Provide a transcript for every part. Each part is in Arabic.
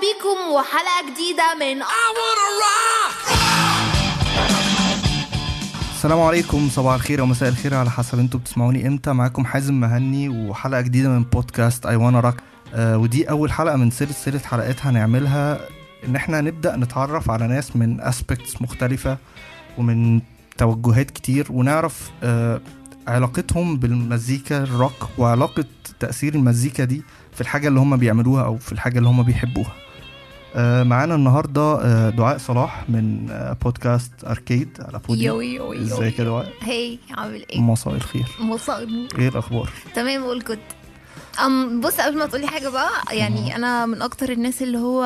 بيكم وحلقة جديدة من السلام عليكم صباح الخير ومساء الخير على حسب أنتوا بتسمعوني إمتى. معاكم حازم مهني وحلقة جديدة من بودكاست اي وأنا راك آه ودي أول حلقة من سلسلة حلقات هنعملها. إن إحنا نبدأ نتعرف على ناس من اسبكتس مختلفة ومن توجهات كتير ونعرف آه علاقتهم بالمزيكا الروك وعلاقة تأثير المزيكا دي في الحاجة اللي هم بيعملوها أو في الحاجة اللي هم بيحبوها. معانا النهارده آه دعاء صلاح من آه بودكاست أركيد على بودي yo yo yo ازيك يا دعاء؟ هي عامل إيه؟ مساء الخير. مساء النور. إيه الأخبار؟ تمام قول كنت أم بص قبل ما تقولي حاجة بقى يعني أنا من أكتر الناس اللي هو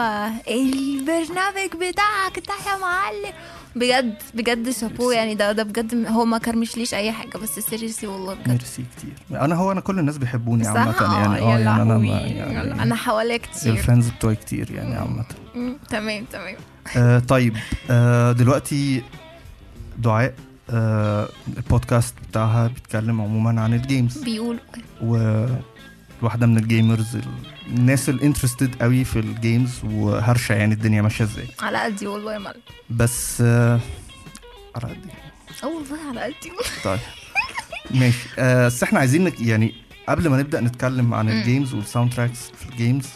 البرنامج بتاعك ده يا معلم. بجد بجد شابو يعني. ده ده بجد هو ما كرمشليش أي حاجة بس seriously والله بجد. ميرسي كتير. أنا هو أنا كل الناس بيحبوني؟ عامة يعني. آه يعني أنا ما. يعني أنا حواليا كتير. ال fans بتوعي كتير يعني عامة. تمام تمام. آه طيب. آه دلوقتي دعاء آه البودكاست بتاعها بيتكلم عموما عن ال games بيقولوا وواحده من ال gamers الناس ال interested قوي في ال games وهرشة يعني الدنيا ماشية إزاي. على قدي والله يا معلم بس آه على قد إيه؟ آه والله على قدي طيب. ماشي. آه، بس إحنا عايزين يعني قبل ما نبدأ نتكلم عن. ال games وال soundtracks في ال games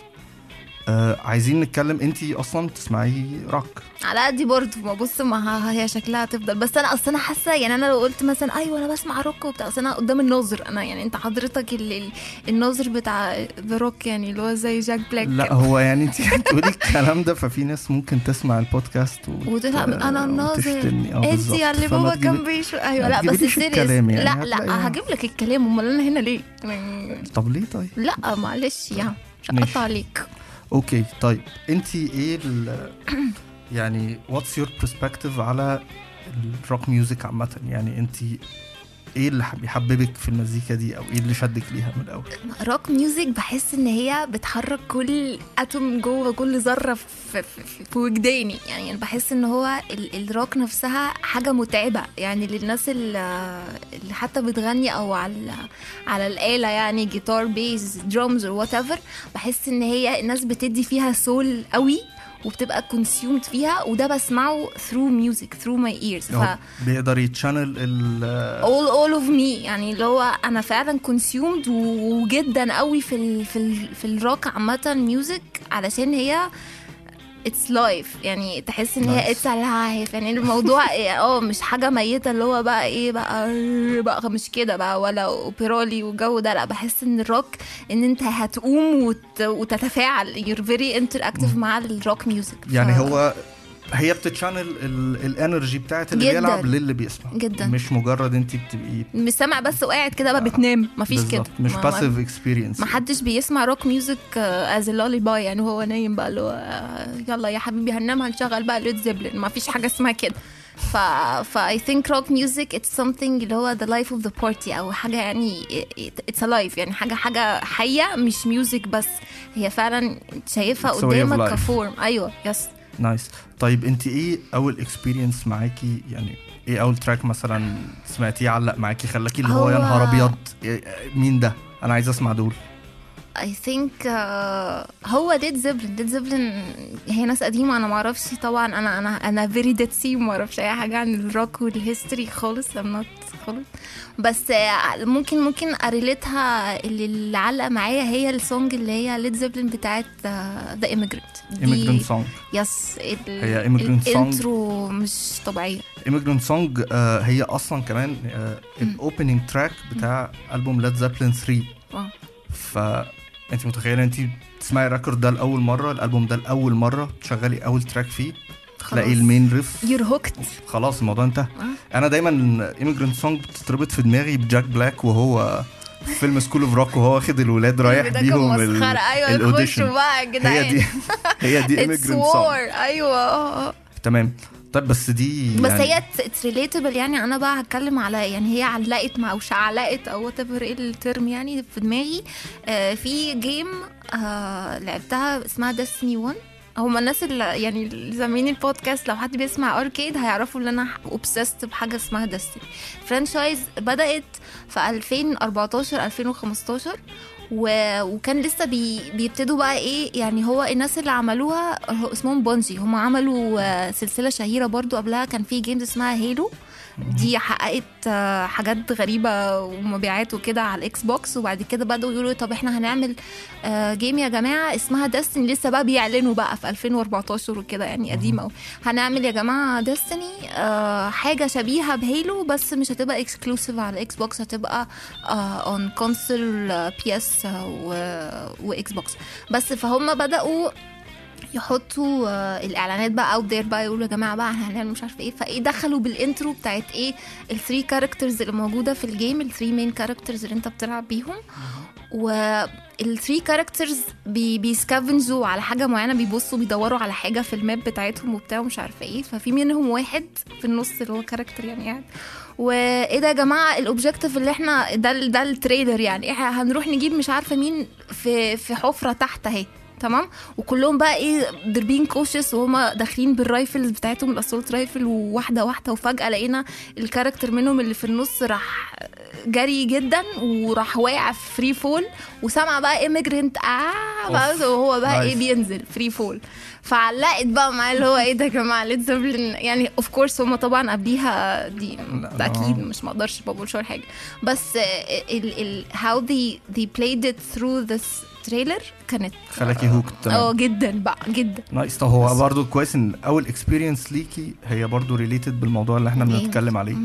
آه عايزين نتكلم انت أصلا بتسمعي روك على قدي برضه ما بص ما هي شكلها هتفضل. بس أنا أصل أنا حاسة يعني أنا لو قلت مثلا أيوه أنا بسمع روك وبتاع أصل أنا قدام الناظر. أنا يعني أنت حضرتك ال- ال- الناظر بتاع the rock يعني اللي هو زي جاك بلاك لا هو يعني انت بتقولي الكلام ده ففي ناس ممكن تسمع البودكاست وت- وتلعب أنا الناظر انت. يا اللي بابا كان بيشو أيوه لا بس serious يعني، لا. لا هجيب لك الكلام. أمال أنا هنا ليه؟ يعني طب ليه طيب؟ لا معلش يعني. هقطع عليك. okay طيب. انت إيه يعني what's your perspective على ال rock music عامة؟ يعني انت إيه اللي بيحببك في المزيكا دي أو إيه اللي شدك ليها من الأول؟ rock music بحس إن هي بتحرك كل atom جوه كل ذرة في, في, في- وجداني. يعني أنا بحس إن هو ال- الروك نفسها حاجة متعبة. يعني للناس اللي حتى بتغني أو على على الآلة يعني جيتار bass drums or whatever بحس إن هي الناس بتدي فيها soul قوي. وبتبقى consumed فيها وده بسمعه through music through my ears ف بيقدر ي channel ال all all of me. يعني اللي هو أنا فعلا consumed وجدا قوي في ال في ال في الروك عامة music علشان هي it's live يعني تحس إن هي. it's live يعني الموضوع آه مش حاجة ميتة اللي هو بقى إيه بقى بقى مش كده بقى ولا اوبرالي والجو ده. لا بحس إن الروك إن أنت هتقوم وت وتتفاعل. You're very interactive مع ال rock music يعني هو هي بتت channel ال- ال energy بتاعت اللي جداً. بيلعب للي بيسمع. جداً. مش مجرد انت بتبقي مش سامع بس وقاعد كده بقى بتنام. مفيش كده. مش passive experience ما حدش بيسمع rock music as lullaby يعني هو نايم بقى هو آه، يلا يا حبيبي هننام هنشغل بقى ليد زيبلين ما فيش حاجة اسمها كده. ف ف I think rock music it's something اللي هو the life of the party أو حاجة يعني it- it's alive. يعني حاجة حاجة حية مش music بس. هي فعلا شايفها قدامك. ك form أيوه. yes nice طيب انت إيه اول experience معاكي؟ يعني إيه اول track مثلا سمعتيه علق معاكي خلاكي اللي هو يا نهار أبيض؟ إيه- مين ده؟ أنا عايز أسمع دول. I think uh, هو ديد زبلن ديد زبلن هي ناس قديمة أنا معرفش طبعا. أنا أنا أنا فيري ديد سي معرفش أي حاجة عن الروك والهيستوري خالص. I'm not خالص. بس آه، ممكن ممكن أريليتها اللي, اللي علق معايا. هي السونج اللي هي ليد زبلن بتاعت ذا ايميجرنت immigrant. song. يس هي immigrant song. ال intro مش immigrant song آه هي أصلا كمان آه ال opening track بتاع ألبوم ليد زابلين 3 آه. ف انت متخيلة انت تسمعي ال record ده لأول مرة الألبوم ده لأول مرة تشغلي أول track فيه تلاقي ال main riff you're hooked خلاص الموضوع انتهى. آه. أنا دايما immigrant song بتتربط في دماغي بجاك بلاك وهو في فيلم School of Rock وهو واخد الولاد رايح بيهم أيوة ال audition بقى يا جدعان. هي دي. هي دي war. song أيوة آه، آه. تمام. طيب بس دي بس يعني هي it's relatable يعني. أنا بقى هتكلم على يعني هي علقت مع أو شعلقت أو whatever إيه ال term يعني في دماغي. آه في game آه لعبتها اسمها Destiny 1 هما الناس اللي يعني اللي البودكاست لو حد بيسمع اركيد هيعرفوا إن أنا obsessed بحاجة اسمها Destiny franchise بدأت في 2014 2015 و... وكان لسه بي... بيبتدوا بقى إيه يعني هو الناس اللي عملوها اسمهم بونجي هم عملوا آه، سلسلة شهيرة برضو قبلها. كان في games اسمها Halo. دي حققت آه، حاجات غريبة ومبيعات وكده على ال Xbox وبعد كده بدأوا يقولوا طب إحنا هنعمل آه، game يا جماعة اسمها Destiny لسه بقى بيعلنوا بقى في 2014 وكده يعني قديمة أوي. هنعمل يا جماعة Destiny حاجة شبيهة ب Halo بس مش هتبقى exclusive على ال Xbox هتبقى on console PS و Xbox بس فهم بدأوا يحطوا آه، الإعلانات بقى out there بقى يقولوا يا جماعة بقى إحنا هنعمل مش عارفة إيه. فإيه دخلوا بال intro بتاعت إيه ال three characters اللي موجودة في ال game ال three main characters اللي أنت بتلعب بيهم. وال three characters بي بي scavenge وا على حاجة معينة بيبصوا بيدوروا على حاجة في ال map بتاعتهم وبتاع ومش عارفة إيه. ففي منهم واحد في النص اللي هو character يعني قاعد. وايه ده يا جماعة ال objective اللي إحنا ده ده ال trailer يعني إحنا هنروح نجيب مش عارفة مين في في حفرة تحت اهي تمام وكلهم بقى إيه they're being cautious وهما داخلين بال rifles بتاعتهم ال assault rifle وواحدة واحدة وفجأة لقينا ال character منهم اللي في النص راح جري جدا وراح واقع في free fall وسمع بقى Immigrant آه بقى. وهو بقى إيه. بينزل free fall فعلقت بقى معاه اللي هو إيه ده يا جماعة؟ Led Zeppelin يعني of course هم طبعا قبليها دي أكيد. مش ما بقولش ولا حاجة. بس ال ال how they they played it through this trailer كانت خلاكي hooked آه جدا بقى جدا. nice طب هو برضو كويس إن أول experience ليكي هي برضو related بالموضوع اللي إحنا. بنتكلم عليه.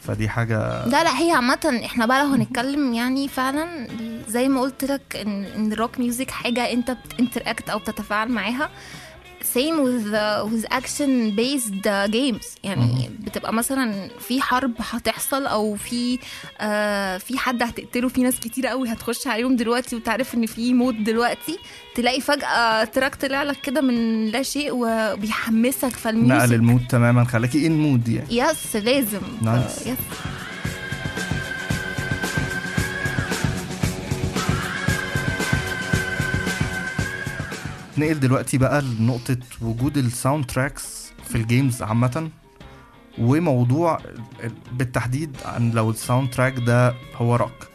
فدي حاجة لا لا هي عامة إحنا بقى لو هنتكلم يعني فعلا زي ما قلت لك إن إن ال rock music حاجة أنت بت interact أو بتتفاعل معاها. Same with uh, with action based uh, games. يعني بتبقى مثلا في حرب هتحصل أو في آه في حد هتقتله في ناس كتير قوي هتخش عليهم دلوقتي وتعرف إن في موت دلوقتي تلاقي فجأة track طلع لك كده من لا شيء وبيحمسك نقل فال music ال mood تماما خلاكي in mood يعني. yes لازم. nice. yes نقل دلوقتي بقى لنقطة وجود ال soundtracks في ال games عامة وموضوع ال- بالتحديد عن لو ال soundtrack ده هو روك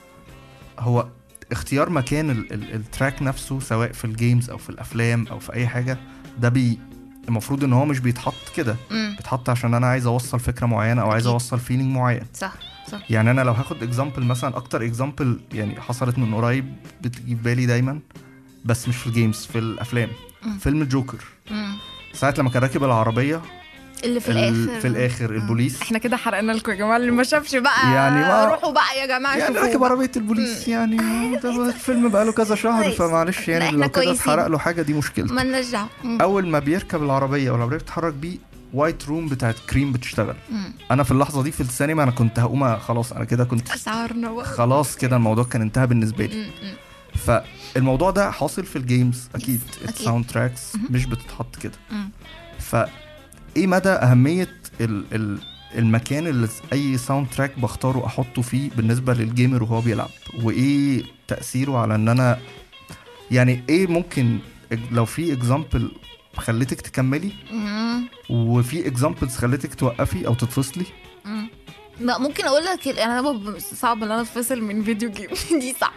هو اختيار مكان ال- ال- ال track نفسه سواء في ال games أو في الأفلام أو في أي حاجة ده بي المفروض إن هو مش بيتحط كده. بيتحط عشان أنا عايز أوصل فكرة معينة أو عايز. أوصل feeling معين صح صح يعني أنا لو هاخد example مثلا أكتر example يعني حصلت من قريب بتجي في بالي دايما بس مش في ال games في الأفلام. فيلم الجوكر مم. ساعة لما كان راكب العربية اللي في ال- الآخر في الآخر البوليس إحنا كده حرقنا لكم يا جماعة اللي ما شافش بقى يعني ما- روحوا بقى يا جماعة يعني راكب بقى. عربية البوليس يعني ما ده الفيلم بقاله كذا شهر. فمعلش يعني لو كده. اتحرق له حاجة دي مشكلته مالناش دعوه. أول ما بيركب العربية والعربية بتتحرك بيه White Room بتاعت كريم بتشتغل مم. أنا في اللحظة دي في السينما أنا كنت هقوم خلاص أنا كده كنت اسعارنا بقى خلاص كده الموضوع كان انتهى بالنسبة لي مم. فالموضوع ده حاصل في ال games أكيد. ال soundtracks. مش بتتحط كده مم. ف إيه مدى أهمية ال ال المكان اللي أي soundtrack بختاره أحطه فيه بالنسبة لل gamer وهو بيلعب وإيه تأثيره على إن أنا يعني إيه ممكن لو في example خليتك تكملي. وفي examples خليتك توقفي أو تتفصلي ممكن أقول لك أنا صعب إن أنا أتفصل من video game. دي صعب.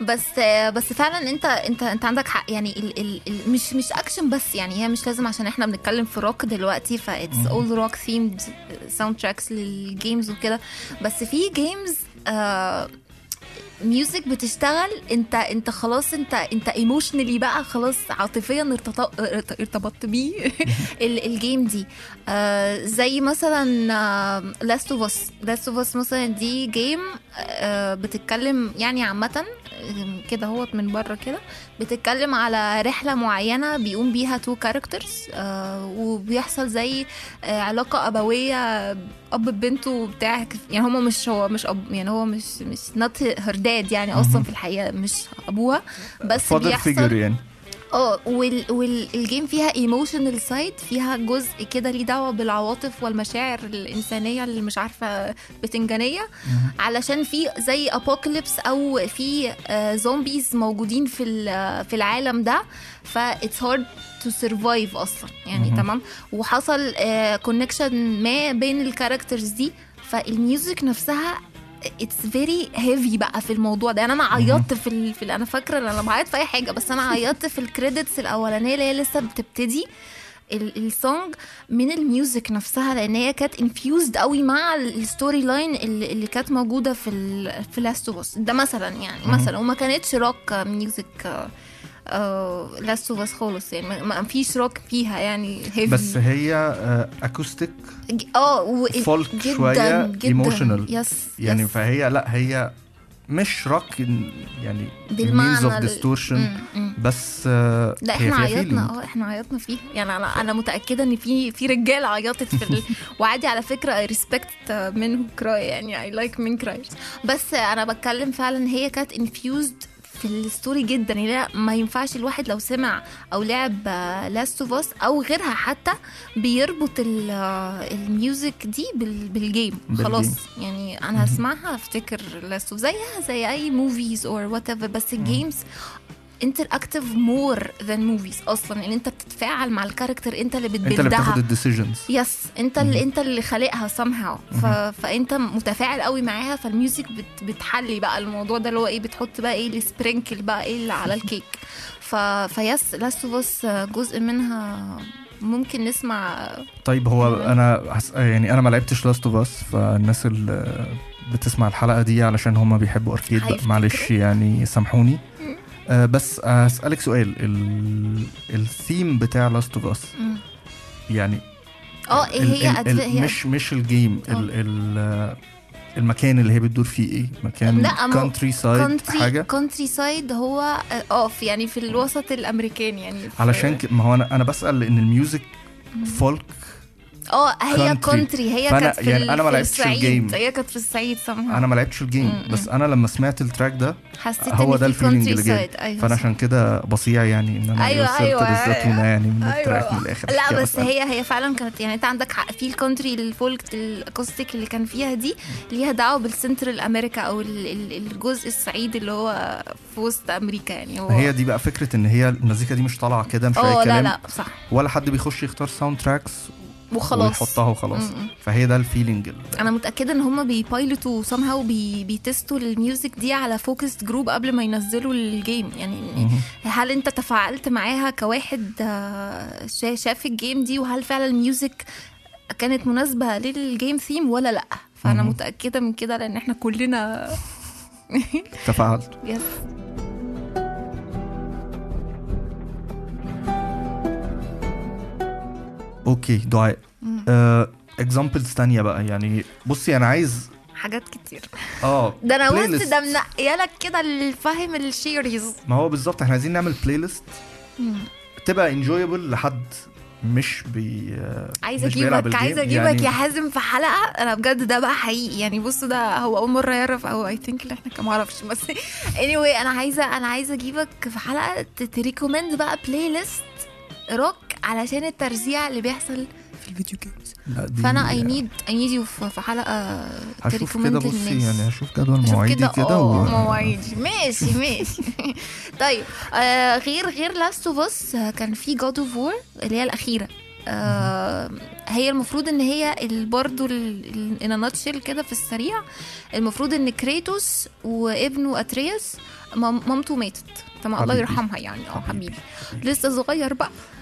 بس بس فعلا أنت أنت أنت عندك حق. يعني ال ال ال مش مش أكشن بس. يعني هي مش لازم عشان إحنا بنتكلم في روك دلوقتي ف that's مم. all rock themed soundtracks لل games وكده. بس في games music بتشتغل انت انت خلاص انت انت emotionally بقى خلاص عاطفيا ارتبطت بيه ال- ال game دي. آه زي مثلا Last of Us Last of Us مثلا دي game آه بتتكلم يعني عامة آه، كده هوت من بره كده بتتكلم على رحلة معينة بيقوم بيها two characters آه وبيحصل زي آه علاقة أبوية أب ببنته بتاع يعني هما مش هو مش أب يعني هو مش مش not her dad يعني أصلا مهم. في الحقيقة مش أبوها بس بيحصل يعني آه وال وال game فيها emotional side فيها جزء كده ليه دعوة بالعواطف والمشاعر الإنسانية اللي مش عارفة بتنجانية. علشان في زي apocalypse أو في آه، zombies موجودين في في العالم ده ف it's hard to survive أصلا يعني. تمام وحصل connection ما بين ال characters دي فال music نفسها it's very heavy بقى في الموضوع ده. يعني أنا عيطت في ال... في ال... أنا فاكرة إن أنا بعيط في أي حاجة بس أنا عيطت في ال credits الأولانية اللي هي لسه بتبتدي ال- ال song من ال music نفسها لأن هي كانت infused قوي مع ال- ال story line اللي, اللي كانت موجودة في ال في Last of ده مثلا يعني. مثلا وما كانتش rock music Last of Us خالص يعني. ما- فيش روك فيها يعني heavy بس هي acoustic آه و- folk جدا شوية جدا. emotional yes يعني yes. فهي لا هي مش روك يعني بالمعنى مم، مم. بس آه، لا إحنا عيطنا. آه إحنا عيطنا فيها. يعني أنا أنا متأكدة إن في في رجالة عيطت في ال... وعادي على فكرة I respect men who cry يعني I like men criers بس أنا بتكلم فعلا هي كانت infused في ال story جدا. يعني لا ما ينفعش الواحد لو سمع أو لعب Last of Us أو غيرها حتى بيربط ال- آه، ال music دي بال- بال game بال game. خلاص يعني أنا هسمعها أفتكر Last of زيها زي أي movies or whatever بس ال games interactive more than movies أصلا يعني انت بتتفاعل مع ال character انت اللي انت اللي بتاخد ال decisions yes انت اللي انت اللي خالقها somehow ف... فانت متفاعل قوي معاها فال music بت... بتحلي بقى الموضوع ده اللي هو إيه بتحط بقى إيه ال sprinkle بقى إيه اللي على الكيك ف... ف yes Last of Us جزء منها ممكن نسمع طيب هو. أنا. يعني أنا ما لعبتش Last of Us فالناس اللي بتسمع الحلقة دي علشان هم بيحبوا Arcade. معلش يعني سامحوني. آه بس أسألك سؤال ال... الثيم بتاع Last of Us. يعني آه ال- هي ال- ال- أدف... هي مش مش ال game آه. ال... ال... المكان اللي هي بتدور فيه إيه مكان لا، country side حاجة country side هو آه في يعني في الوسط الامريكاني يعني علشان. ما هو أنا أنا بسأل لأن ال music folk آه هي. country هي كانت في, يعني أنا ما في لعبتش الصعيد ال game. هي كانت في الصعيد somehow أنا ما لعبتش ال game. بس أنا لما سمعت ال track ده حسيت هو ده في ال feeling اللي جاي. أيوه فأنا. عشان كده بصيع يعني إن أنا أيوة، وصلت أيوة، للزتونه يعني من أيوة. ال track من الآخر لا بس بسأل. هي هي فعلا كانت يعني أنت عندك حق في ال country ال folk ال acoustic اللي كان فيها دي ليها دعوة بال central America أو ال- ال- الجزء الصعيدي اللي هو في وسط أمريكا يعني هو هي دي بقى فكرة إن هي المزيكا دي مش طالعة كده مش أي لا كلام لا صح ولا حد بيخش يختار soundtracks وخلاص ويحطها وخلاص م- م. فهي ده ال feeling ال- أنا متأكدة إن هم بي pilot وا somehow بي بي test وا ال music دي على focus group قبل ما ينزلوا ال game يعني مهم. هل أنت تفاعلت معاها كواحد آه، شا- شاف ال game دي وهل فعلا ال music كانت مناسبة لل game theme ولا لأ فأنا مهم. متأكدة من كده لأن إحنا كلنا تفاعلت yes okay دعاء. examples تانية بقى يعني بصي أنا عايز حاجات كتير. آه ده أنا. بص ده منقيه لك كده الفاهم ال cherries. ما هو بالظبط إحنا عايزين نعمل playlist تبقى enjoyable لحد مش بي عايزه مش بيلعب اجيبك. عايزه أجيبك يعني يا حازم في حلقة. أنا بجد ده بقى حقيقي يعني بص ده هو أول مرة يعرف أو I think اللي إحنا كمان ما أعرفش بس anyway أنا عايزة أنا عايزة أجيبك في حلقة ت recommend بقى playlist rock علشان الترزيع اللي بيحصل في ال video games فأنا I need I need you في حلقة هشوف كده بصي. يعني هشوف جدول مواعيدي كده آه و... مواعيدي ماشي ماشي. طيب آه غير غير Last of Us كان في God of War اللي هي الأخيرة. آه هي المفروض إن هي برضو in a nutshell كده في السريع. المفروض إن كريتوس وابنه اترياس مام- مامته ماتت. فما الله. يرحمها يعني آه حبيبي. لسه صغير بقى. آه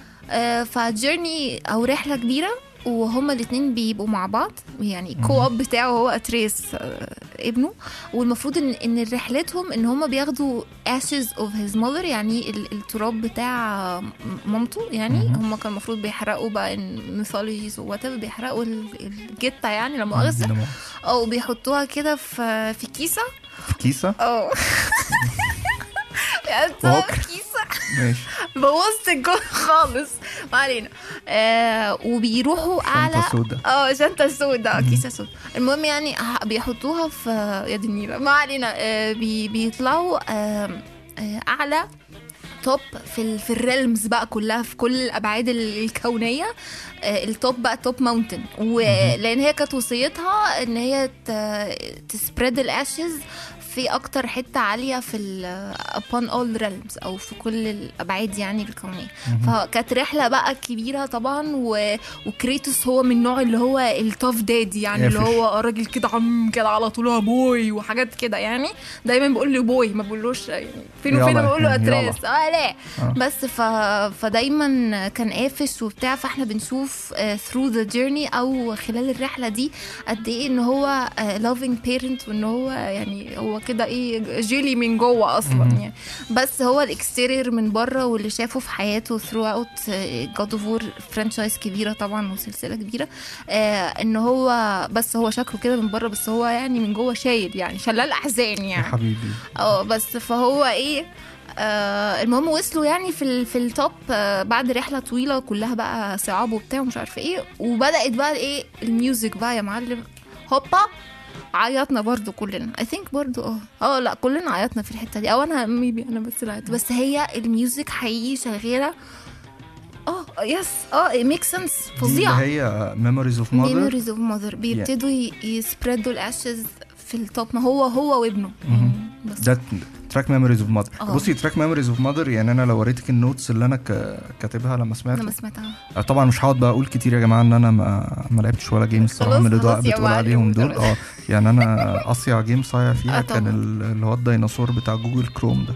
فجيرني أو رحلة كبيرة وهما الاتنين بيبقوا مع بعض. يعني كو اب بتاعه هو أتريس آه، ابنه. والمفروض إن إن رحلتهم إن هما بياخدوا ashes of his mother يعني ال- التراب بتاع مامته. يعني. هما كان المفروض بيحرقوا بقى ان mythologies و whatever بيحرقوا ال- الجتة يعني لا مؤاخذة لما- أو بيحطوها كده في في كيسة. في كيسة؟ آه كيسة. ماشي. بوظت الجو خالص. ما علينا آه وبيروحوا أعلى شنطه سودا آه شنطة سودا كيسة سودا المهم يعني بيحطوها في يا دي النيلة. ما علينا. آه بي بيطلعوا آه آه أعلى توب في ال في الريلمز بقى كلها في كل الأبعاد ال- الكونية. آه ال top بقى top mountain ولان هي كانت وصيتها إن هي ت spread ال ashes في أكتر حتة عالية في ال upon all realms أو في كل الأبعاد يعني الكونية فكانت رحلة بقى كبيرة طبعا و... وكريتوس هو من النوع اللي هو ال tough daddy يعني اللي. هو راجل كده عم كده على طول "آه boy وحاجات كده يعني دايما بيقول لي boy ما بقولوش يعني فين وفين بقول له. أتريوس آه لا آه. بس ف... فدايما كان قافش وبتاع فاحنا بنشوف through the journey أو خلال الرحلة دي قد إيه إن هو loving parent وإن هو يعني هو كده إيه جيلي من جوه أصلا. يعني. بس هو ال exterior من بره واللي شافه في حياته throughout God of War franchise كبيرة طبعا وسلسلة كبيرة آه إن هو بس هو شكله كده من بره بس هو يعني من جوه شايل يعني شلال أحزان يعني. حبيبي. آه بس فهو إيه آه المهم وصلوا يعني في ال في ال top آه بعد رحلة طويلة كلها بقى صعاب وبتاع ومش عارفة إيه وبدأت بقى إيه ال music بقى يا معلم هوبا عيطنا برضو كلنا. I think برضو آه. آه لا كلنا عيطنا في الحتة دي. أو أنا maybe أنا بس اللي عيطت. بس هي ال music حقيقي شغالة. آه yes آه make sense فظيعة. هي Memories of Mother Memories of Mother بيبتدوا ي spread وا ال ashes في ال top ما هو هو وابنه. بس. ده track Memories of Mother آه. بصي track Memories of Mother يعني أنا لو وريتك ال notes اللي أنا كاتبها لما سمعت لما سمعتها. طبعا مش هقعد بقى أقول كتير يا جماعة إن أنا ما, ما لعبتش ولا game الصراحة من يا بتقول عليهم دول. آه يعني أنا أصيع game صايع فيها آه كان اللي هو الديناصور بتاع Google Chrome ده.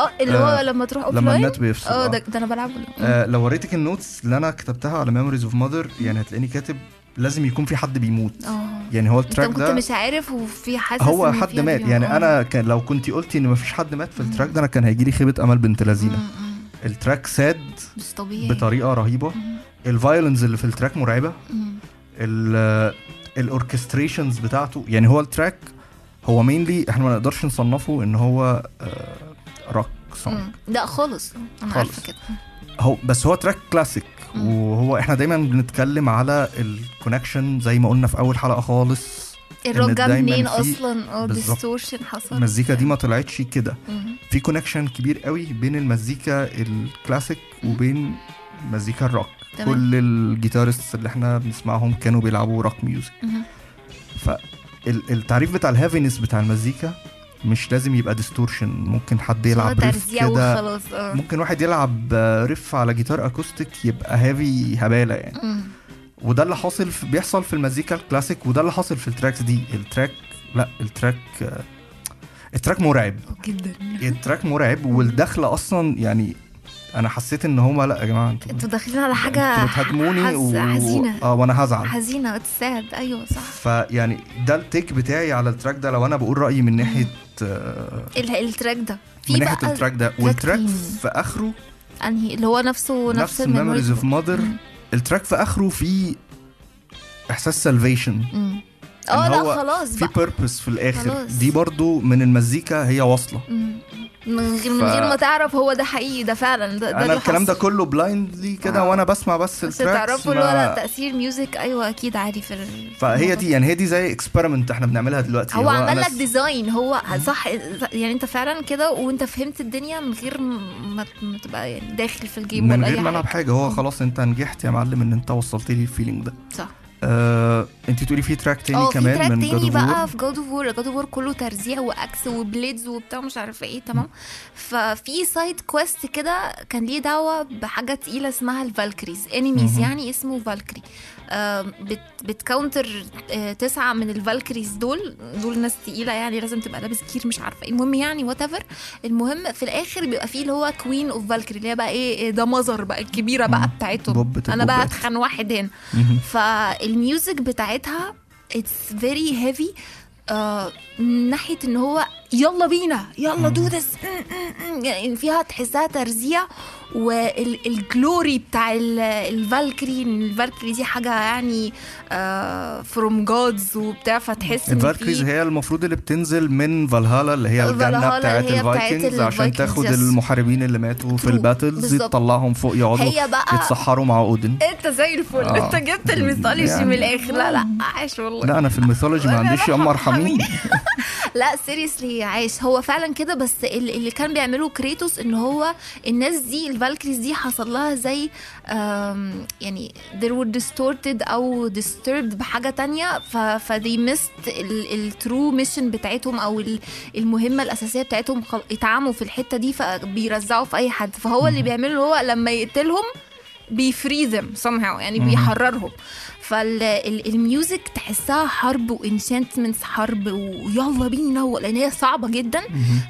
آه اللي هو آه، لما تروح لما offline النت بيفصل. آه آه. ده, ده أنا بلعبه. آه لو وريتك ال notes اللي أنا كتبتها على Memories of Mother يعني هتلاقيني كاتب لازم يكون في حد بيموت. آه. يعني هو أنت ال track كنت ده مش عارف وفي حاسس هو إن حد مات. يعني آه. أنا كان لو كنت قلتي إن مفيش حد مات في ال track ده أنا كان هيجي لي خيبة أمل بنت لذينة. ال track sad مش طبيعي. بطريقة رهيبة. مم، ال violins اللي في ال track مرعبة. ال orchestrations بتاعته. يعني هو ال track هو mainly إحنا ما نقدرش نصنفه إن هو rock song. لا خالص أنا خالص. عارفه كده هو بس هو track classic. وهو إحنا دايما بنتكلم على ال connection زي ما قلنا في أول حلقة خالص الروك دايماً منين أصلا آه. distortion حصل المزيكا دي ما طلعتش كده. في connection كبير قوي بين المزيكا الكلاسيك وبين مزيكا الروك تمام. كل ال guitarist اللي إحنا بنسمعهم كانوا بيلعبوا rock music. فالتعريف بتاع ال heaviness بتاع المزيكا مش لازم يبقى distortion ممكن حد يلعب riff كده. آه. ممكن واحد يلعب آه، riff على جيتار acoustic يبقى heavy هبالة يعني. مم. وده اللي حاصل في بيحصل في المزيكا الكلاسيك وده اللي حاصل في ال tracks دي. ال track لا ال track آه، التراك مرعب. جدا. ال track مرعب والدخله أصلا يعني أنا حسيت إن هما لأ يا جماعة أنتوا أنتوا داخلين على حاجة أنتوا بتهاجموني حز- و... حزينة. آه وأنا هزعل. حزينة it's sad أيوه صح. فيعني ده ال take بتاعي على ال track ده. لو أنا بقول رأيي من ناحية آه، ال- ال track ده. في من ناحية ال track ده. وال track. في آخره أنهي؟ اللي هو نفسه نفس, ال memories of mother. ال track في آخره فيه إحساس salvation مم. آه لأ خلاص في purpose في الآخر. خلاص. دي برضو من المزيكا هي واصلة. من غير من ف- غير ما تعرف هو ده حقيقي ده فعلا ده, ده أنا الكلام ده. كله blindly كده آه. وأنا بسمع بس بس تعرفوا اللي هو. تأثير music أيوه أكيد عادي في فهي دي يعني هي دي زي experiment إحنا بنعملها دلوقتي هو عمل أنا لك design هو صح يعني أنت فعلا كده وأنت فهمت الدنيا من غير ما تبقى يعني داخل في ال game من غير ما ألعب حاجة هو. خلاص أنت نجحت يا معلم إن أنت وصلت لي ال feeling ده صح آه، انت تقولي في track تاني آه كمان track من تاني بقى في God of War God of War كله ترزيع و axe و blades وبتاع مش عارفة إيه تمام؟ ففي side quest كده كان ليه دعوة بحاجة تقيلة اسمها ال Valkyries enemies. يعني اسمه Valkyrie. بت بت counter آه، تسعة من ال Valkyries دول دول ناس تقيلة يعني لازم تبقى لابس gear مش عارفة إيه المهم يعني what المهم في الآخر بيبقى فيه اللي هو queen of Valkyrie اللي هي بقى إيه إيه ده mother بقى الكبيرة بقى. بتاعتهم أنا بقى. أتخن واحد هنا. فال music بتاعتها it's very heavy من ناحية إن هو يلا بينا يلا do this يعني فيها تحسها ترزيع وال glory بتاع ال- ال Valkyrie ال Valkyrie دي حاجة يعني from gods وبتاع فتحس إن ال Valkyries هي المفروض اللي بتنزل من فالهالا اللي هي الجنة بتاعت ال Vikings عشان تاخد. المحاربين اللي ماتوا في. ال battles. تطلعهم فوق يقعدوا يتسحروا مع أودن. أنت زي الفل. آه. أنت جبت ال mythology يعني- من الآخر. لا لا عاش والله. لا أنا في ال mythology ما عنديش يا ام ارحميني لا seriously عاش. هو فعلا كده بس ال- اللي كان بيعمله كريتوس إن هو الناس دي ال Valkyries دي حصل لها زي يعني they were distorted أو disturbed بحاجة تانية ف they missed ال true mission بتاعتهم أو ال- المهمة الأساسية بتاعتهم اتعموا في الحتة دي فبيرزعوا في أي حد. فهو اللي بيعمله هو لما يقتلهم بي free them somehow يعني. بيحررهم. فال music تحسها حرب و enchantments حرب ويلا بينا لأن هي صعبة جدا.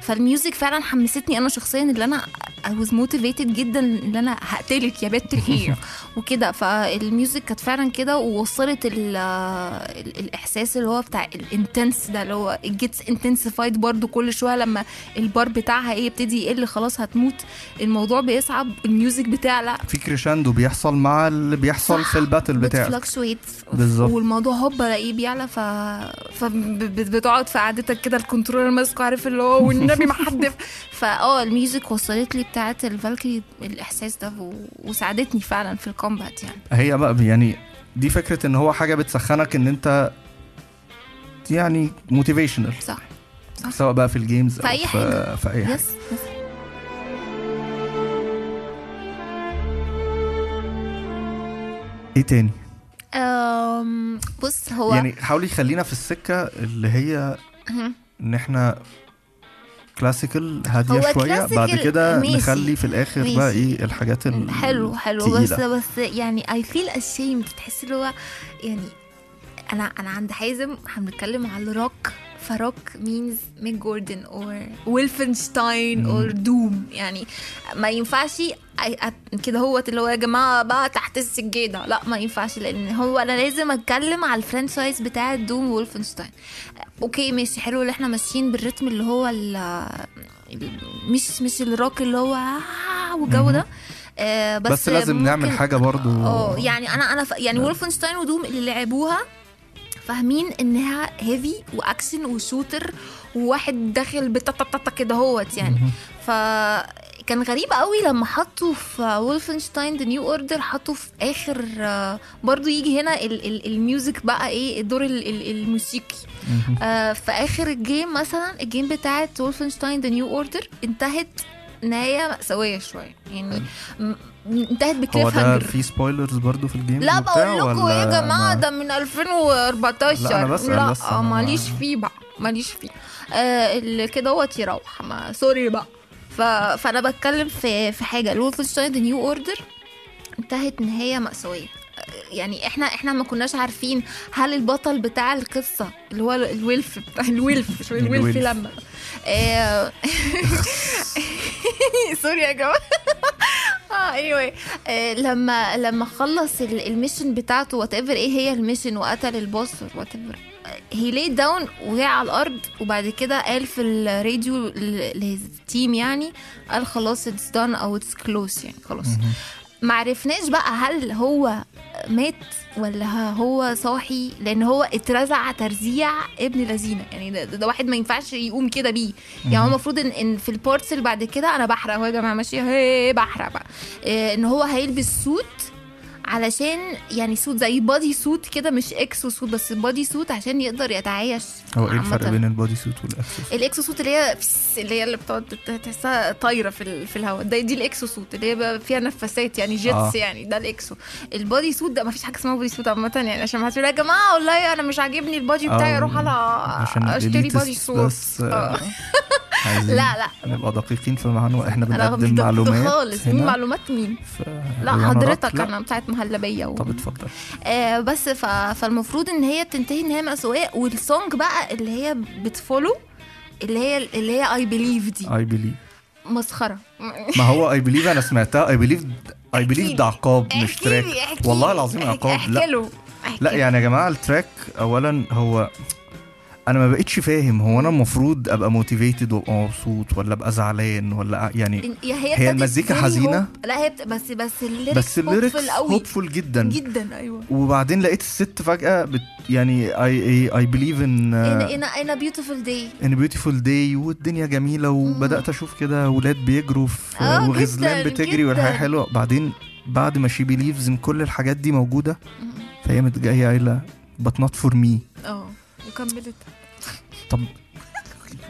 فال music فعلا حمستني أنا شخصيا اللي أنا I was motivated جدا إن أنا هقتلك يا بنت الحيره وكده. فال music كانت فعلا كده ووصلت ال ال الإحساس اللي هو بتاع ال intense ده اللي هو it gets intensified برضو كل شوية لما البار بتاعها إيه يبتدي يقل خلاص هتموت. الموضوع بيصعب ال music بتعلى في crescendo بيحصل مع اللي بيحصل في ال battle بتاعك. بت fluctuate بالظبط. والموضوع هوب الاقيه بيعلى ف فبتقعد في قعدتك كده ال controller ماسكه عارف اللي هو والنبي ما حد فاه ال music وصلت لي بتاعت ال Valkyrie الإحساس ده و... وساعدتني فعلا في ال combat يعني. هي بقى يعني دي فكرة إن هو حاجة بتسخنك إن أنت يعني motivational صح سواء بقى في ال games في في, أي حاجة. yes yes إيه تاني. بص هو يعني حاولي خلينا في السكة اللي هي. إن إحنا classical هادية شوية بعد كده. نخلي في الآخر بقى ماشي. إيه الحاجات ال- حلو حلو بس. بس يعني I feel ashamed تحس اللي هو يعني أنا أنا عند حازم هنتكلم على الروك ف rock means Mick Gordon or Wolfenstein or Doom يعني ما ينفعش كده هو اللي هو يا جماعة بقى تحت السجادة. لا ما ينفعش لأن هو أنا لازم أتكلم على ال franchise بتاع Doom و Wolfenstein okay ماشي حلو اللي إحنا ماشيين بال rhythm اللي هو ال مش مش الروك اللي هو آه والجو ده. آه بس, بس لازم نعمل حاجة برضو. آه يعني أنا أنا. يعني Wolfenstein و Doom اللي لعبوها فاهمين إنها heavy و action و shooter وواحد داخل بتططط كده هوت يعني. فكان غريب قوي لما حطوا في Wolfenstein The New Order حطوا في آخر آه، برضو يجي هنا ال ال ال music بقى إيه الدور ال ال الموسيقي. آه في آخر ال game مثلا ال game بتاعت Wolfenstein The New Order انتهت نهايه مأساوية شوية. يعني انتهت هو ب cliffhanger في spoilers برضو في ال game لا بقول لكم يا جماعة ما- ده من 2014 لا، أنا بسأل لا بس، أنا ماليش ما- فيه بقى ماليش فيه. آه اللي كده هو يروح. ما سوري بقى. ف... فأنا بتكلم في في حاجة. الولفنشتاين ذا نيو اوردر انتهت نهايه مأساوية. آه، يعني إحنا إحنا ما كناش عارفين هل البطل بتاع القصة اللي هو الويلف بتاع الويلف مش الويلف. لما. آه، سوري يا جماعة. آه anyway آه لما لما خلص ال- ال mission بتاعته whatever إيه هي ال mission وقتل ال boss whatever he lay down وقع على الأرض وبعد كده قال في الراديو لل team يعني قال خلاص it's done أو it's closed يعني خلاص. معرفناش بقى هل هو مات ولا هو صاحي لأن هو اترزع ترزيع ابن لذينه يعني ده, ده واحد ما ينفعش يقوم كده بيه. يعني هو المفروض ان, إن في ال parts اللي بعد كده أنا بحرق. اهو يا جماعة ماشي؟ هي بحرق بقى. إيه إن هو هيلبس suit علشان يعني suit زي body suit كده مش exo suit بس body suit عشان يقدر يتعايش هو إيه الفرق. بين ال body suit وال exo suit ال exo suit اللي هي اللي هي اللي بتقعد تحسها طايرة في في الهواء. ده دي ال exo suit اللي هي بقى فيها نفاثات يعني jets آه. يعني ده ال exo ال body suit ده ما فيش حاجة اسمها body suit عامة يعني عشان ما حدش يقول يا جماعة والله أنا مش عاجبني ال body بتاعي آه، أروح على أشتري ال elitist suit آه، آه. لا لا. نبقى دقيقين في معنى إحنا بنقدم معلومات خالص. مين معلومات مين؟ لا حضرتك. أنا بتاعت مهلبية و... طب اتفضل. آه بس ف... فالمفروض إن هي بتنتهي إن هي مأساوية وال song بقى اللي هي ب to follow اللي هي اللي هي I believe دي. I believe مسخرة. ما هو I believe أنا سمعتها. I believe I believe. ده عقاب مش track والله. العظيم عقاب. لا. لا. يعني يا جماعة ال track اولا هو أنا ما بقتش فاهم هو أنا المفروض أبقى motivated وأبقى مبسوط ولا أبقى زعلان ولا يعني هي هي المزيكا hope. لا هي بت... بس بس ال lyrics بس ال lyrics hopeful جدا. جدا أيوه. وبعدين لقيت الست فجأة بت يعني I I believe in in a beautiful day. in beautiful day والدنيا جميلة وبدأت أشوف كده ولاد بيجروا في آه، وغزلان جداً، بتجري والحياة. حلوة. بعدين بعد ما she believes ان كل الحاجات دي موجودة فهي جاية قايلة but not for me. آه وكملت. طب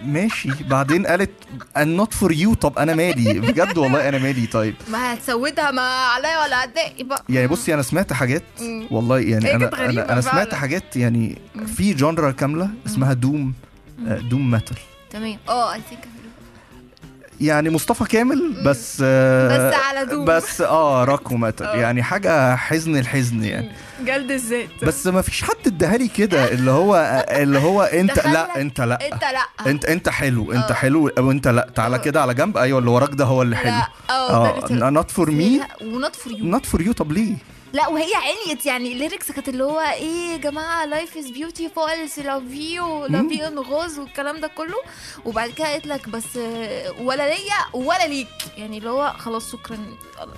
ماشي. بعدين قالت and not for you. طب أنا مالي؟ بجد والله أنا مالي. طيب. ما هتسودها ما عليا ولا عليك بقى يعني بصي أنا سمعت حاجات. والله يعني أنا أنا, أنا سمعت. حاجات يعني في genre كاملة اسمها doom doom metal تمام. آه I think يعني مصطفى كامل بس آه، بس على doom. بس آه rock و metal آه. يعني حاجة حزن الحزن يعني. جلد الذات. بس ما فيش حد اداها لي كده اللي هو اللي هو انت. لا انت لا. انت لا. انت انت حلو انت آه. حلو أو انت لا. تعالى كده على جنب. أيوه اللي وراك ده هو اللي حلو. آه آه not for me و not for you not for you طب ليه؟ لا وهي عليت يعني ال lyrics كانت اللي هو إيه يا جماعة life is beautiful love you love you انغاز والكلام ده كله وبعد كده قالت لك بس ولا ليا ولا ليك يعني اللي هو خلاص شكرا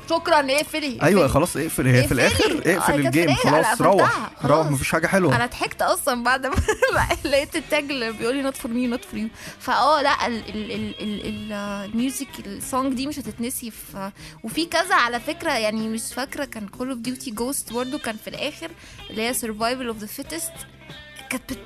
شكرا اقفلي أيوه. خلاص اقفل هي في. الآخر آه، اقفل ال game خلاص روح روح. مفيش حاجة حلوة أنا ضحكت أصلا بعد ما لقيت ال tag اللي بيقول لي not for me not for you فآه لا ال- ال- ال- ال- ال- ال music ال song دي مش هتتنسي في وفي كذا على فكرة يعني مش فاكرة كان Call of Duty Ghosts برضه كان في الآخر اللي هي Survival of the Fittest كانت بت...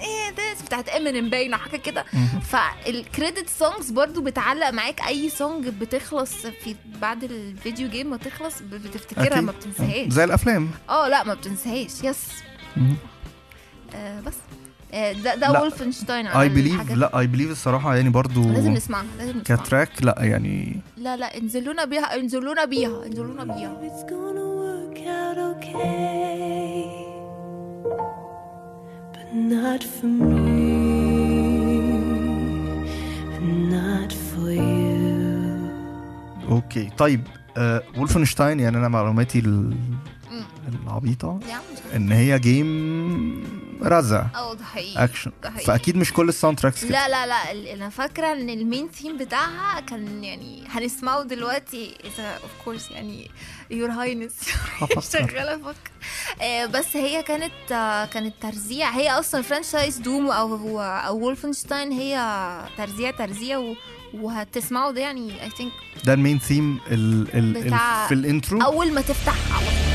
إيه ده بتاعت امينيم باينة حاجة كده. فال credit songs برضو بتعلق معاك. أي song بتخلص في بعد ال video game ما تخلص بتفتكرها. ما بتنساهاش. زي الأفلام. آه لأ ما بتنساهاش. yes. آه بس. ده ده لا. Wolfenstein I believe لا I believe الصراحة يعني برضو لازم نسمعها لازم نسمعها ك track لا يعني لا لا انزلونا بيها انزلونا بيها انزلونا بيها It's gonna work out okay, but not for me, and not for you. okay طيب آه Wolfenstein يعني أنا معلوماتي. العبيطة. إن هي game رزع. آه ده حقيقي. اكشن ده حقيقي. فأكيد مش كل ال soundtracks كده. لا لا لا أنا فاكرة إن ال main theme بتاعها كان يعني هنسمعه دلوقتي إذا of course يعني Your Highness. شغالة أفكر آه، بس هي كانت آه، كانت ترزيع. هي أصلا franchise Doom أو أو Wolfenstein هي ترزيع ترزيع و وهتسمعوا ده يعني I think ده ال main theme في ال intro أول ما تفتح على طول.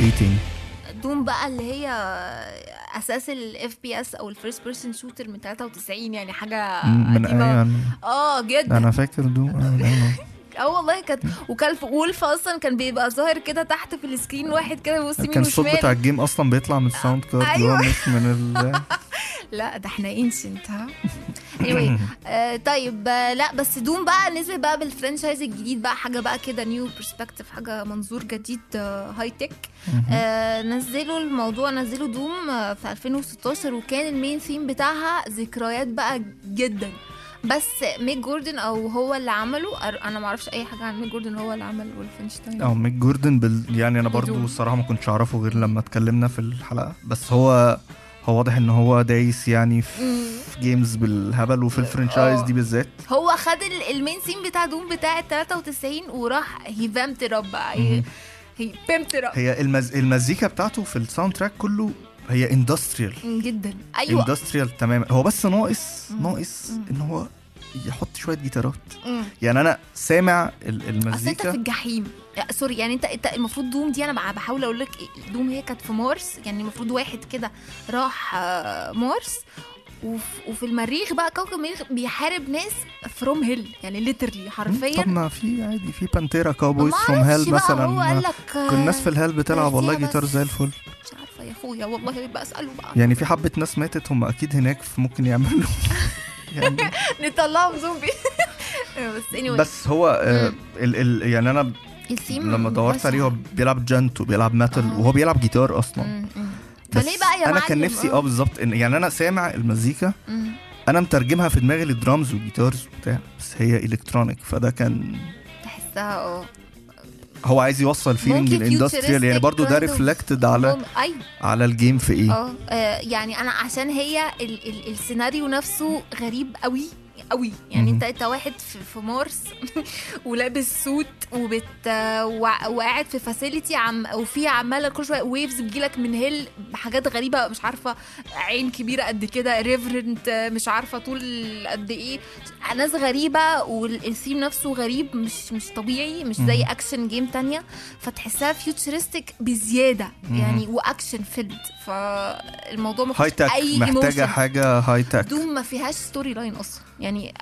إيه تاني؟ Doom بقى اللي هي أساس ال FPS أو ال first person shooter من 93 يعني حاجة من آه جدا أنا فاكر دو آه، أيوة. آه والله كانت وكان وولف أصلا كان بيبقى ظاهر كده تحت في ال screen واحد كده بيبص يمين كان الصوت بتاع ال game أصلا بيطلع من ال sound card أيوة. مش من ال لا ده إحنا ancient ها. anyway آه طيب آه لا بس Doom بقى نزل بقى بال franchise الجديد بقى حاجة بقى كده new perspective حاجة منظور جديد آه high tech آه نزلوا الموضوع نزلوا Doom آه في 2016 وكان ال main theme بتاعها ذكريات بقى جدا. بس Mick Gordon أو هو اللي عمله أنا ما أعرفش أي حاجة عن Mick Gordon هو اللي عمل Wolfenstein آه Mick Gordon بال... يعني أنا برضو. الصراحه ما كنتش أعرفه غير لما اتكلمنا في الحلقة. بس هو هو واضح إن هو دايس يعني في, games بالهبل وفي ال franchise آه. دي بالذات. هو خد ال- ال main theme بتاع Doom بتاع 93 وراح he vamped بقى. he pimped up هي المز... المزيكا بتاعته في ال soundtrack كله هي industrial جدا. أيوه. industrial تماما هو بس ناقص. ناقص. إن هو يحط شوية جيتارات. مم. يعني أنا سامع ال- أصل أنت في المزيكا الجحيم. يا- sorry يعني انت أنت المفروض Doom دي أنا بحاول أقول لك Doom هي كانت في مارس يعني المفروض واحد كده راح آه، مارس وف- وفي المريخ بقى كوكب المريخ بيحارب ناس from hell يعني literally حرفيا. طب ما في عادي في Pantera Cowboys from Hell مثلا. هو قال لك كل الناس في ال hell بتلعب والله جيتار. زي الفل. مش عارفة يا أخويا والله يبقى أسأله بقى. يعني في حبة ناس ماتت هم أكيد هناك ممكن يعملوا. يعني نطلعهم زومبي بس anyway بس هو آه ال ال يعني أنا لما دورت. عليه هو بيلعب djent وبيلعب metal آه. وهو بيلعب جيتار أصلا مم، مم. بس فليه بقى يا أنا كان نفسي آه بالظبط إن- يعني أنا سامع المزيكا مم. أنا مترجمها في دماغي لل drums وال guitars وبتاع بس هي electronic فده كان تحسها آه هو عايز يوصل ممكن ال industrial يعني برضو ده reflected على أيوه على ال game في إيه؟ آه آه، يعني أنا عشان هي ال ال السيناريو نفسه غريب قوي قوي يعني. انت انت واحد في, مارس ولابس suit وبت وقاعد في facility عم وفي عمالة كل شوية waves بتجيلك من hell بحاجات غريبة مش عارفة عين كبيرة قد كده different مش عارفة طول قد إيه ناس غريبة والثيم نفسه غريب مش مش طبيعي مش زي. action game تانية فتحسها futuristic بزيادة. يعني و action filled فالموضوع ما high tech أي محتاجة emotion. حاجة high tech Doom ما فيهاش storyline أصلا يعني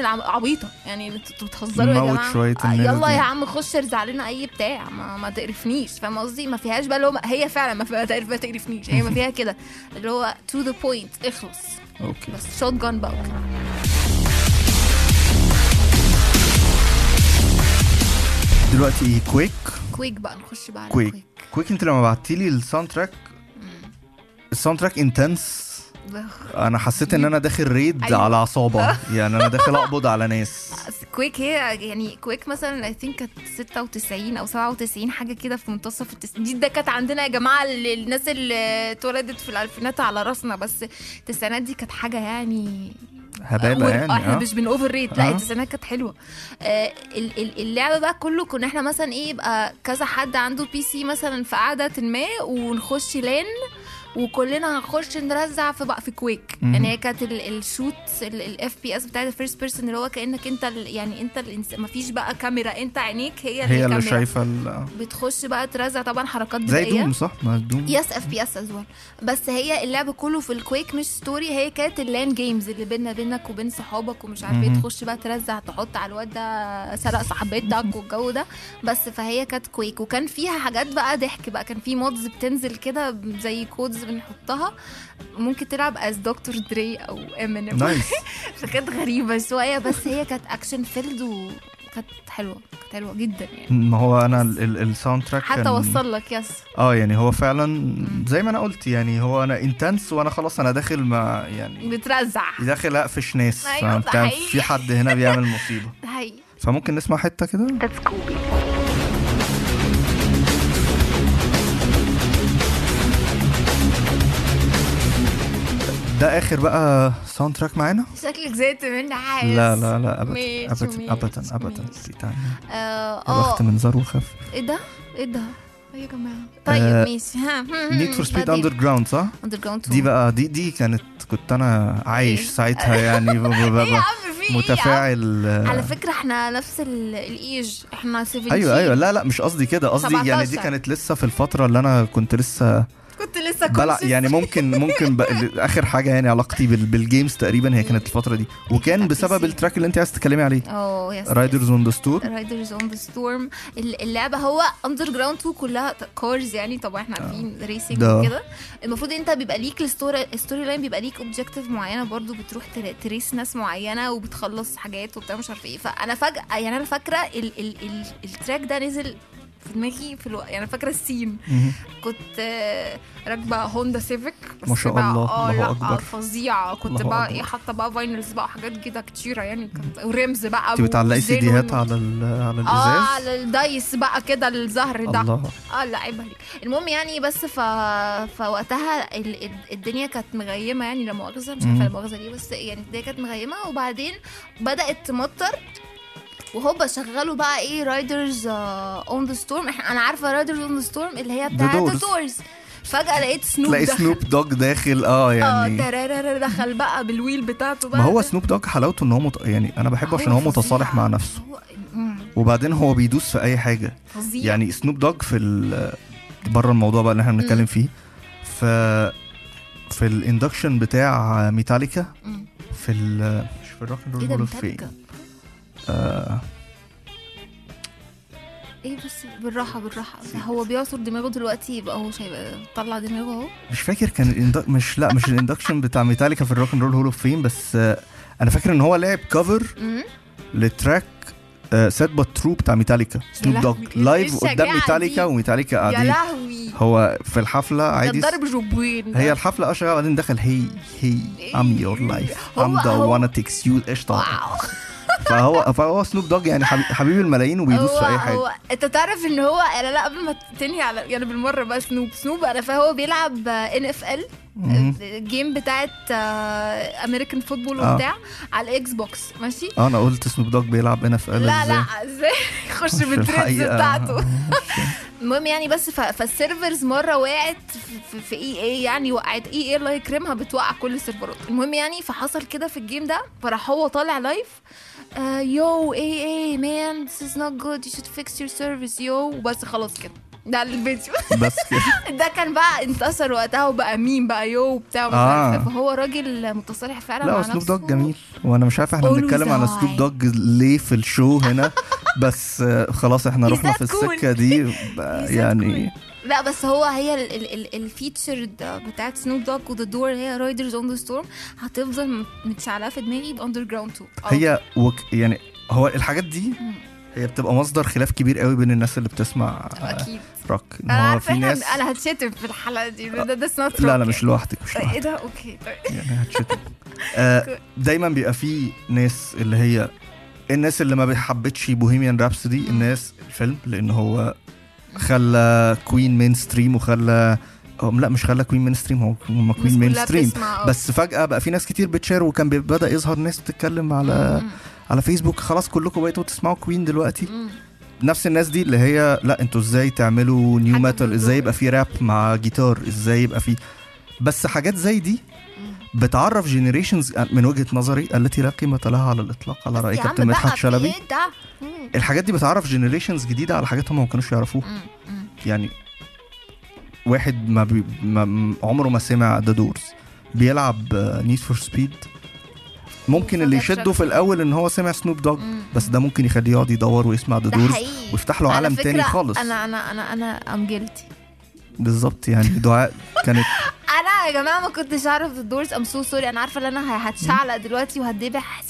العب- عبيطة. يعني أنتوا بتهزروا يا جماعة؟ آه، يلا دي. يا عم خش ارزع لنا أي بتاع. ما, ما تقرفنيش. فاهم قصدي؟ ما فيهاش بقى اللي هو هي فعلا ما ما تقرفنيش. هي ما فيها كده. اللي هو to the point اخلص. okay. بس shotgun بقى. وكده دلوقتي كويك كويك بقى. نخش بقى على Quake. Quake, Quake انت لما بعتي لي ال soundtrack ال soundtrack intense. أنا حسيت إن أنا داخل raid أيوة. على عصابة يعني أنا داخل أقبض على ناس Quake هي يعني Quake مثلا I think كانت 96 أو 97 حاجة كده في منتصف التسعينات دي ده كانت عندنا يا جماعة ال- الناس اللي اتولدت في الألفينات على راسنا بس التسعينات دي كانت حاجة يعني هبابه يعني إحنا آه مش بن اوفر ريت لا آه. التسعينات كانت حلوة آه ال- ال- اللعبة بقى كله كنا إحنا مثلا إيه يبقى كذا حد عنده بي سي مثلا في قعدة ما ونخش لأن وكلنا هنخش نرزع في بقى في كويك مهم. يعني هي كانت ال- الشوت الاف بي اس بتاعت الفيرست بيرسون اللي هو كأنك انت يعني انت الإنس- مفيش بقى كاميرا انت عينيك هي هي اللي. شايفة ال- بتخش بقى ترزع طبعا حركات زي دوم صح؟ ما Doom yes FPS is بس هي اللعب كله في ال Quake مش story هي كانت ال LAN games اللي بينا بينك وبين صحابك ومش عارف إيه. تخش بقى ترزع تحط على الواد ده سرق صاحبتك والجو ده. بس فهي كانت Quake وكان فيها حاجات بقى ضحك بقى. كان في mods بتنزل كده زي codes بنحطها ممكن تلعب as Dr. Dre أو Eminem nice فكانت غريبة شوية بس هي كانت action filled وكانت حلوة كانت حلوة جدا يعني. ما هو أنا ال- ال- ال soundtrack حتى كان- اوصل لك yes آه يعني هو فعلا زي ما أنا قلت يعني هو أنا intense وأنا خلاص أنا داخل ما يعني بترزع. داخل أقفش ناس أيوة،. في حد هنا بيعمل مصيبة. ده حقيقي. فممكن نسمع حتة كده؟ ده آخر بقى soundtrack معانا؟ شكلك زهقت مني حاسس لا لا لا ابدا ماشي، ابدا ماشي، ابدا ابدا. ماشي. في تاني آه آه. من زار وخف. إيه ده؟ إيه ده؟ إيه يا جماعة. طيب آه، ماشي. ها Need for Speed Underground صح؟ Underground دي بقى دي دي كانت كنت أنا عايش إيه؟ ساعتها يعني. يا عم؟ متفاعل. على فكرة إحنا نفس ال- الإيج. إحنا 17 أيوه. أيوه لا لا مش قصدي كده. قصدي يعني دي 17. كانت لسه في الفترة اللي أنا كنت لسه كنت لسه بلع. يعني ممكن ممكن ب... آخر حاجة يعني علاقتي بال... بال games تقريبا هي كانت الفترة دي. وكان بسبب. ال track اللي انت عايز تتكلمي عليه. آه yes Riders on the Stor- Riders on the Storm اللعبة هو Underground 2 كلها cars يعني طبعا إحنا عارفين racing ده. وكده. المفروض انت بيبقى ليك ال story ال storyline بيبقى ليك objective معينة برضو بتروح تر- race ناس معينة وبتخلص حاجات وبتاع مش عارف إيه. فأنا فجأة يعني أنا فاكرة ال ال ال ال track ده نزل في دماغي في ألو... يعني فاكرة ال scene. كنت آه، راكبة Honda Civic ما شاء الله، آه الله لا أكبر. فظيعة. كنت الله بقى. إيه حاطة بقى vinyls بقى حاجات كده كتيرة يعني كانت و rims بقى أنت بتعلقي سيديهات على ال... على آه الإزاز؟ على ال dice بقى كده الزهر ده. الله. آه لا عيب عليك. المهم يعني بس ف... فوقتها ال... ال- الدنيا كانت مغيمة يعني لا مؤاخذة مش. عارفة لا مؤاخذه ليه بس يعني الدنيا كانت مغيمة. وبعدين بدأت تمطر. وهوبا شغلوا بقى إيه Riders on the Storm أنا عارفة Riders on the Storm اللي هي بتاعت. The Doors فجأة لقيت سنوب تلاقي دخل سنوب دوج داخل آه آه يعني. ترارر دخل بقى بال wheel بتاعته بقى ما هو. سنوب دوج حلاوته إن هو مت... يعني أنا بحبه عشان هو. متصالح مع نفسه. وبعدين هو بيدوس في أي حاجة. فظيع. يعني Snoop Dogg في ال... بره الموضوع بقى اللي إحنا بنتكلم فيه. ف في ال induction بتاع ميتاليكا. في ال مش في ال Rock and Roll ده إيه بس بالراحة بالراحة. هو بيعصر دماغه دلوقتي يبقى هو طلع دماغه اهو. مش فاكر كان الاندك... مش لا مش الاندكشن بتاع ميتاليكا في الروك اند رول هول اوف فيم بس آه، أنا فاكر ان هو لعب كفر. لتراك سيت بات ترو بتاع ميتاليكا. سنوب دوج لايف قدام ميتاليكا؟ وميتاليكا يا قاعدين. لهوي. هو في الحفلة عادي ضرب جوبين هي الحفلة آه شغاله بعدين دخل هي هي ام يور لايف ام ذا وأنا تيكس يو قشطة. فهو فهو Snoop Dogg يعني حبيب, الملايين وبيدوس في أي حاجة هو أنت تعرف إن هو أنا لا قبل ما تنهي على يعني بالمرة بقى Snoop Snoop أنا فهو بيلعب NFL. game بتاعت American football آه. وبتاع على ال Xbox ماشي؟ آه أنا قلت Snoop Dogg بيلعب هنا في لا لا إزاي؟ يخش بال braids. بتاعته. المهم يعني بس ف... فال servers مرة وقعت في, في EA يعني وقعت EA الله يكرمها بتوقع كل السيرفرات. المهم يعني فحصل كده في ال game ده فراح هو طالع live Yo EA man this is not good. You should fix your servers. Yo وبس خلاص كده. ده الفيديو. بس كده. ده كان بقى انتصر وقتها وبقى مين بقى Yo وبتاع آه. إيه. فهو راجل متصالح فعلا لا مع Snoop نفسه. Dogg جميل. وأنا مش عارف إحنا بنتكلم على. Snoop Dogg ليه في ال show هنا. بس خلاص إحنا He's رحنا في. السكة دي. that يعني لا بس هو هي ال- ال- ال- ال feature بتاعت Snoop Dogg و The Doors هي Riders on the Storm هتفضل متشعلقة في دماغي ب Underground 2 هي Okay يعني هو الحاجات دي هي بتبقى مصدر خلاف كبير قوي بين الناس اللي بتسمع آه، أكيد. روك إن أنا في ناس أنا هتشتم في الحلقة دي ده ده سنوت لا لا مش لوحدك مش لوحدك إيه ده؟ Okay طيب. يعني هتشتم. آه دايما بيبقى في ناس اللي هي الناس اللي ما بيحبتش Bohemian Rhapsody الناس الفيلم لأن هو خلى Queen mainstream وخلى لا مش خلى Queen mainstream هو هم Queen mainstream بس فجأة بقى في ناس كتير بت share وكان بدأ يظهر ناس بتتكلم على على فيسبوك. خلاص كلكم بقيتوا تسمعوا Queen دلوقتي. نفس الناس دي اللي هي لا أنتوا إزاي تعملوا nu metal إزاي. يبقى في راب مع جيتار إزاي يبقى في بس حاجات زي دي بتعرف generations من وجهة نظري التي لا قيمة لها على الإطلاق على رأي كابتن مدحت شلبي؟ مم. الحاجات دي بتعرف generations جديدة على حاجات هم ما كانوش يعرفوها. يعني واحد ما, بي ما عمره ما سمع The Doors بيلعب Need for Speed ممكن اللي يشده في الأول إن هو سمع Snoop Dogg. بس ده ممكن يخليه يقعد يدور ويسمع The Doors ويفتح له عالم تاني خالص. أنا أنا أنا أنا I'm guilty بالظبط يعني دعاء كانت أنا يا جماعة ما كنتش أعرف ال Doors I'm so sorry أنا عارفة إن أنا هتشعلق دلوقتي وهتدبح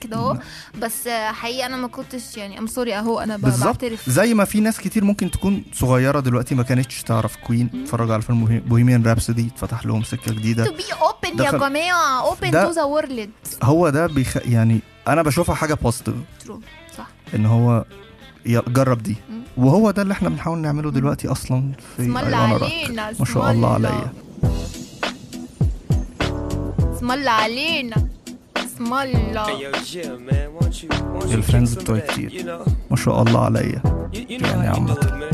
كده اهو. بس حقيقي أنا ما كنتش يعني I'm sorry أهو أنا بعترف. زي ما في ناس كتير ممكن تكون صغيرة دلوقتي ما كانتش تعرف Queen اتفرجوا على فيلم Bohemian Rhapsody اتفتح لهم سكة جديدة. To be open يا جماعة ده- to the world. هو ده بيخ... يعني أنا بشوفها حاجة positive true. صح. إن هو جرب دي. وهو ده اللي إحنا بنحاول نعمله دلوقتي أصلا في ما شاء الله. عليا. اسم الله علينا. اسم الله ال friends بتوعي كتير ما شاء الله عليا يعني عم بطل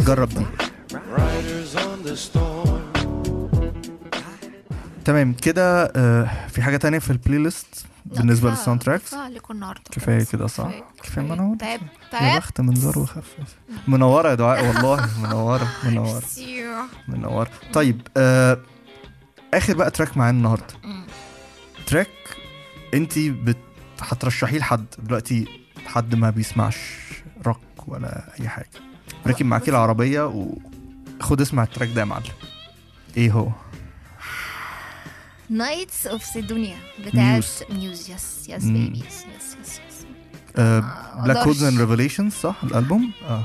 جرب ده. تمام كده آه، في حاجة تانية في ال playlist بالنسبة لل soundtracks كفاية. كده صح؟ كفاية منور تعب تعب بخت منظر وخفف. منورة يا دعاء والله منورة منورة. منورة. طيب آه آخر بقى track معانا النهارده. track انت بت... هترشحيه لحد. دلوقتي حد ما بيسمعش روك ولا أي حاجة. راكب معاكي العربية وخد اسمع ال track ده يا معلم. إيه هو؟ Knights of Cydonia بتاعت. Muse yes yes. baby yes yes yes Black. Holes and Revelations صح؟ الألبوم؟ آه.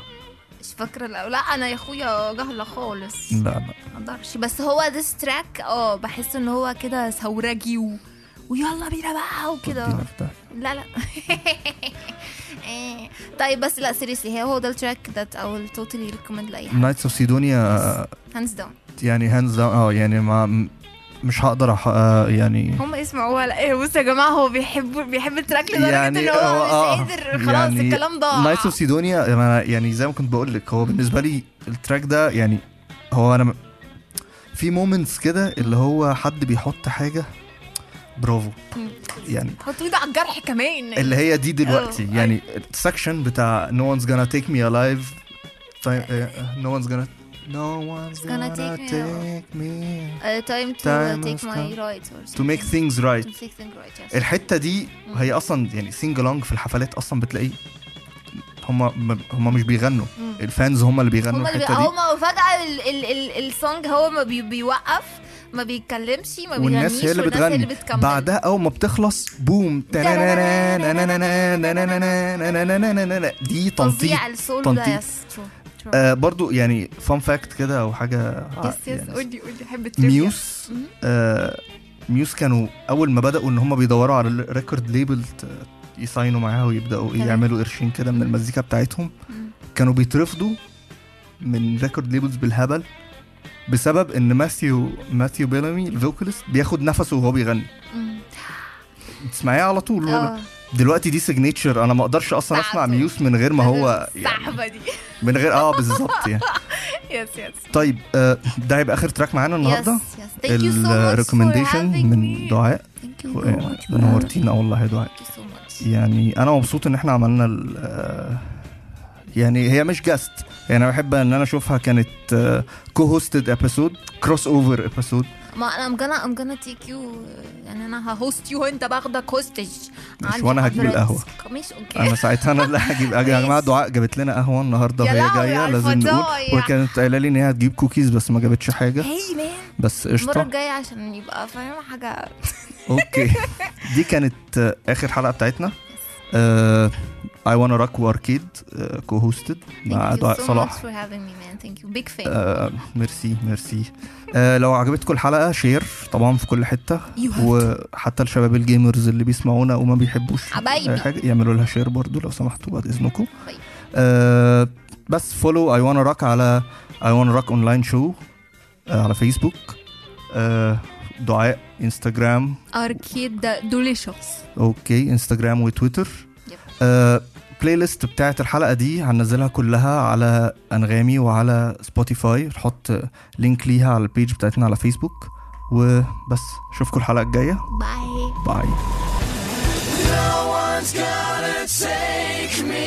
مش فاكرة لا, لا أنا يا أخويا جهلة خالص. لا لا. ما أقدرش بس هو this track آه بحس إن هو كده ثورجي و... ويلا بينا بقى وكده. لا لا. إيه. طيب بس لا seriously هو ده ال track that I'd totally recommend لأي حد. Knights of Cydonia hands down يعني hands down آه يعني ما مش هقدر أح... آه يعني هم يسمعوها لا إيه؟ بصوا يا جماعة هو بيحب بيحب ال track لدرجة يعني ان هو هو- آه، مش قادر خلاص الكلام ضاع. Knights of Cydonia. يعني زي ما كنت بقول لك هو بالنسبة لي ال track ده يعني هو أنا في moments كده اللي هو حد بيحط حاجة برافو. يعني حط ايده على الجرح كمان. اللي هي دي دلوقتي. يعني ال section بتاع no one's gonna take me alive. طيب آه، no one's gonna no one's gonna gonna take me take me. Time to Time take has my come right to make things right. To make things right yes. الحتة دي هي أصلا يعني sing along في الحفلات أصلا بتلاقي هم هم مش بيغنوا. مم. ال fans هم اللي بيغنوا هما الحتة دي. هما فجأة ال ال ال ال song هو ما بي بيوقف ما بيتكلمش ما بيغنيش والناس هي اللي بتغني بتكمل. بعدها أول ما بتخلص boom. دي تنطيط تنطيط. آه برضو يعني fun fact كده أو حاجة yes yes يعني قولي قولي احب Muse. آه Muse كانوا أول ما بدأوا إن هم بيدوروا على ال record label ي sign وا معاها ويبدأوا. يعملوا قرشين كده من المزيكا بتاعتهم. كانوا بيترفضوا من record labels بالهبل بسبب إن ماثيو ماثيو بيلامي ال vocalist بياخد نفسه وهو بيغني مم. بتسمعيه على طول آه دلوقتي دي signature أنا ما أقدرش أصلا أسمع. Muse من غير ما هو يعني دي. من غير آه بالظبط يعني. yes yes طيب آه ده هيبقى آخر track معانا النهارده. ال recommendation من دعاء. يو نورتينا والله يا دعاء يعني أنا مبسوط إن إحنا عملنا آه، يعني هي مش guest يعني أنا بحب إن أنا أشوفها كانت co-hosted episode crossover episode ما أنا I'm gonna I'm gonna take you يعني أنا هه host you وانت باخدك hostage مش وأنا هجيب القهوة. مش okay. أنا ساعتها أنا اللي هجيب يا جماعة دعاء جابت لنا قهوة النهارده وهي جاية لازم نقول. وكانت قايله لي إن هي هتجيب كوكيز بس ما جابتش حاجة. هي مان بس المرة قشطه الجاية عشان يبقى فاهم حاجة. أوكي. دي كانت آه، آخر حلقة بتاعتنا. اي وأنا راك واركيد كو هوستد مع Thank you دعاء so صلاح. much for having me man. Thank you. Big fan. آه، ميرسي ميرسي. آه لو عجبتكم الحلقة شير طبعا في كل to. وحتى الشباب ال gamers اللي بيسمعونا وما بيحبوش حبايبي. أي حاجة يعملوا لها share برضو لو سمحتوا بعد إذنكم. طيب. آه بس follow I Wanna Rock على I Wanna Rock online show على فيسبوك آه دعاء انستغرام اركيد دوليشوس okay انستغرام وتويتر Yep. آه playlist بتاعت الحلقة دي هننزلها كلها على أنغامي وعلى سبوتيفاي نحط link ليها على ال page بتاعتنا على فيسبوك وبس. أشوفكم الحلقة الجاية. bye bye No one's gonna take me